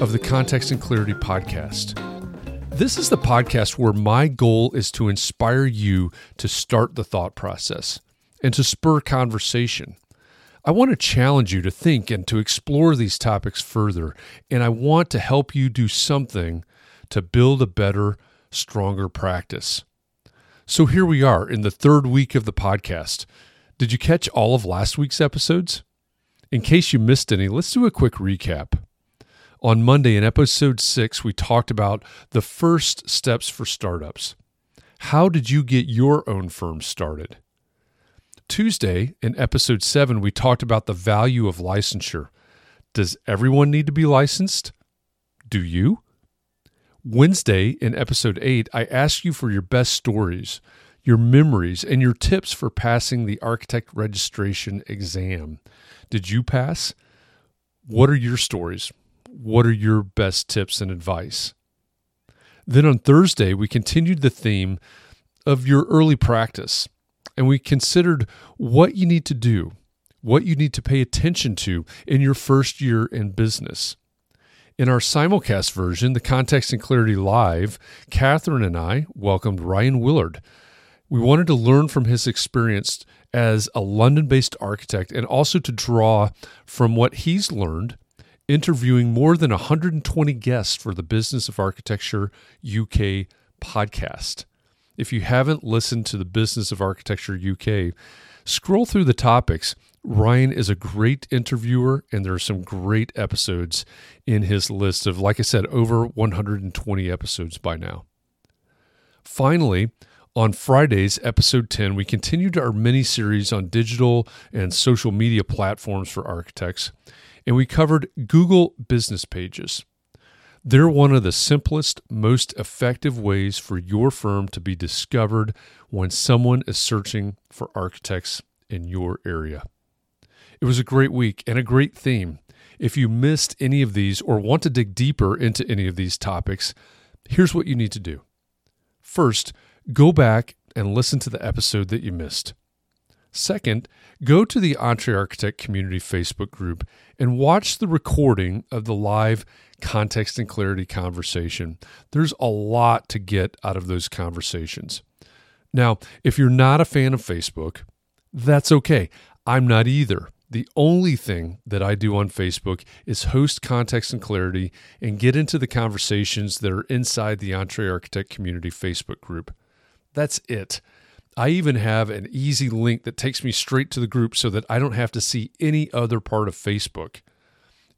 of the Context and Clarity podcast. This is the podcast where my goal is to inspire you to start the thought process and to spur conversation. I want to challenge you to think and to explore these topics further, and I want to help you do something to build a better, stronger practice. So here we are in the third week of the podcast. Did you catch all of last week's episodes? In case you missed any, let's do a quick recap. On Monday in episode six, we talked about the first steps for startups. How did you get your own firm started? Tuesday in episode seven, we talked about the value of licensure. Does everyone need to be licensed? Do you? Wednesday in episode eight, I asked you for your best stories your memories, and your tips for passing the architect registration exam. Did you pass? What are your stories? What are your best tips and advice? Then on Thursday, we continued the theme of your early practice and we considered what you need to do, what you need to pay attention to in your first year in business. In our simulcast version, the Context and Clarity Live, Catherine and I welcomed Ryan Willard we wanted to learn from his experience as a London based architect and also to draw from what he's learned interviewing more than 120 guests for the Business of Architecture UK podcast. If you haven't listened to the Business of Architecture UK, scroll through the topics. Ryan is a great interviewer, and there are some great episodes in his list of, like I said, over 120 episodes by now. Finally, on Fridays, episode 10, we continued our mini series on digital and social media platforms for architects, and we covered Google business pages. They're one of the simplest, most effective ways for your firm to be discovered when someone is searching for architects in your area. It was a great week and a great theme. If you missed any of these or want to dig deeper into any of these topics, here's what you need to do. First, go back and listen to the episode that you missed. Second, go to the EntreArchitect Community Facebook group and watch the recording of the live context and clarity conversation. There's a lot to get out of those conversations. Now, if you're not a fan of Facebook, that's okay. I'm not either. The only thing that I do on Facebook is host context and clarity and get into the conversations that are inside the EntreArchitect Community Facebook group. That's it. I even have an easy link that takes me straight to the group so that I don't have to see any other part of Facebook.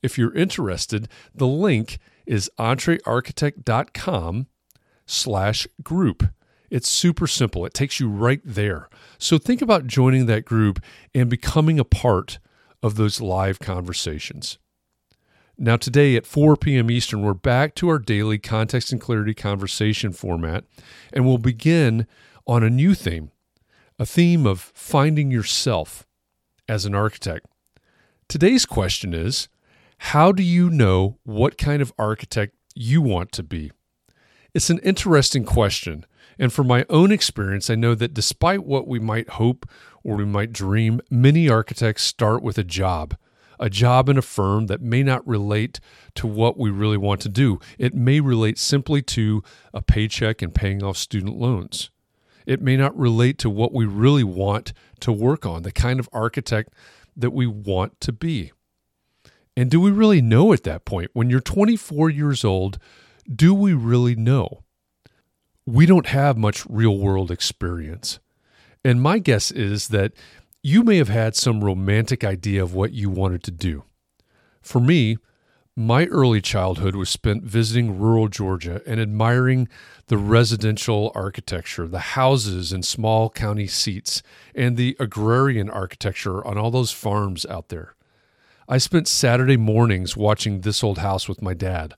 If you're interested, the link is entrearchitect.com slash group. It's super simple. It takes you right there. So think about joining that group and becoming a part of those live conversations. Now, today at 4 p.m. Eastern, we're back to our daily context and clarity conversation format, and we'll begin on a new theme, a theme of finding yourself as an architect. Today's question is How do you know what kind of architect you want to be? It's an interesting question. And from my own experience, I know that despite what we might hope or we might dream, many architects start with a job, a job in a firm that may not relate to what we really want to do. It may relate simply to a paycheck and paying off student loans. It may not relate to what we really want to work on, the kind of architect that we want to be. And do we really know at that point? When you're 24 years old, do we really know? We don't have much real world experience. And my guess is that you may have had some romantic idea of what you wanted to do. For me, my early childhood was spent visiting rural Georgia and admiring the residential architecture, the houses and small county seats, and the agrarian architecture on all those farms out there. I spent Saturday mornings watching This Old House with my dad.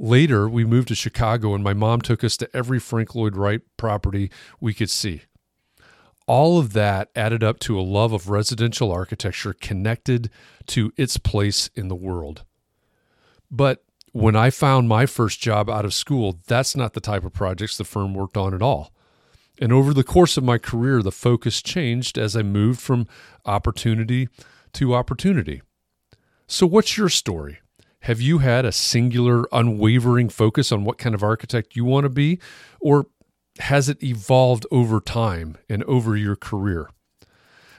Later, we moved to Chicago, and my mom took us to every Frank Lloyd Wright property we could see. All of that added up to a love of residential architecture connected to its place in the world. But when I found my first job out of school, that's not the type of projects the firm worked on at all. And over the course of my career, the focus changed as I moved from opportunity to opportunity. So, what's your story? Have you had a singular, unwavering focus on what kind of architect you want to be? Or has it evolved over time and over your career?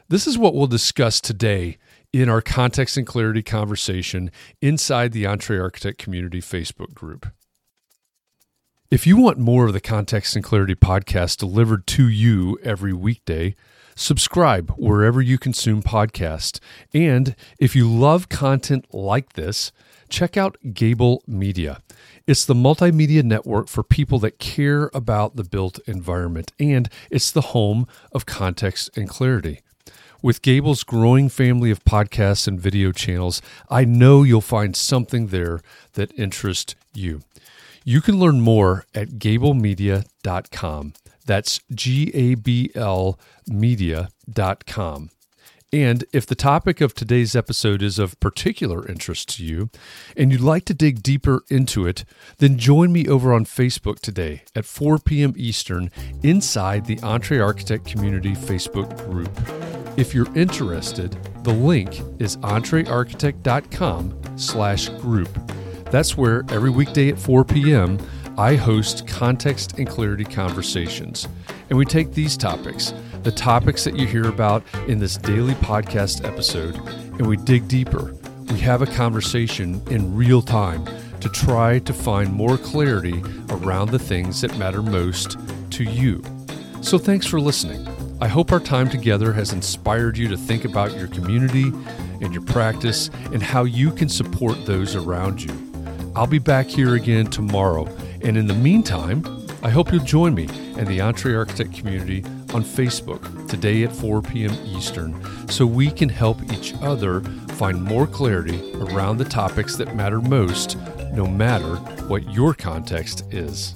This is what we'll discuss today in our context and clarity conversation inside the EntreArchitect Community Facebook group. If you want more of the Context and Clarity podcast delivered to you every weekday, subscribe wherever you consume podcasts. And if you love content like this, check out Gable Media. It's the multimedia network for people that care about the built environment, and it's the home of context and clarity. With Gable's growing family of podcasts and video channels, I know you'll find something there that interests you. You can learn more at gablemedia.com. That's G A B L media.com. And if the topic of today's episode is of particular interest to you and you'd like to dig deeper into it, then join me over on Facebook today at 4 p.m. Eastern inside the EntreArchitect Community Facebook group. If you're interested, the link is entrearchitect.com slash group. That's where every weekday at 4 p.m. I host context and clarity conversations. And we take these topics – the topics that you hear about in this daily podcast episode, and we dig deeper. We have a conversation in real time to try to find more clarity around the things that matter most to you. So, thanks for listening. I hope our time together has inspired you to think about your community and your practice and how you can support those around you. I'll be back here again tomorrow, and in the meantime, I hope you'll join me and the EntreArchitect community on Facebook today at 4 p.m. Eastern so we can help each other find more clarity around the topics that matter most, no matter what your context is.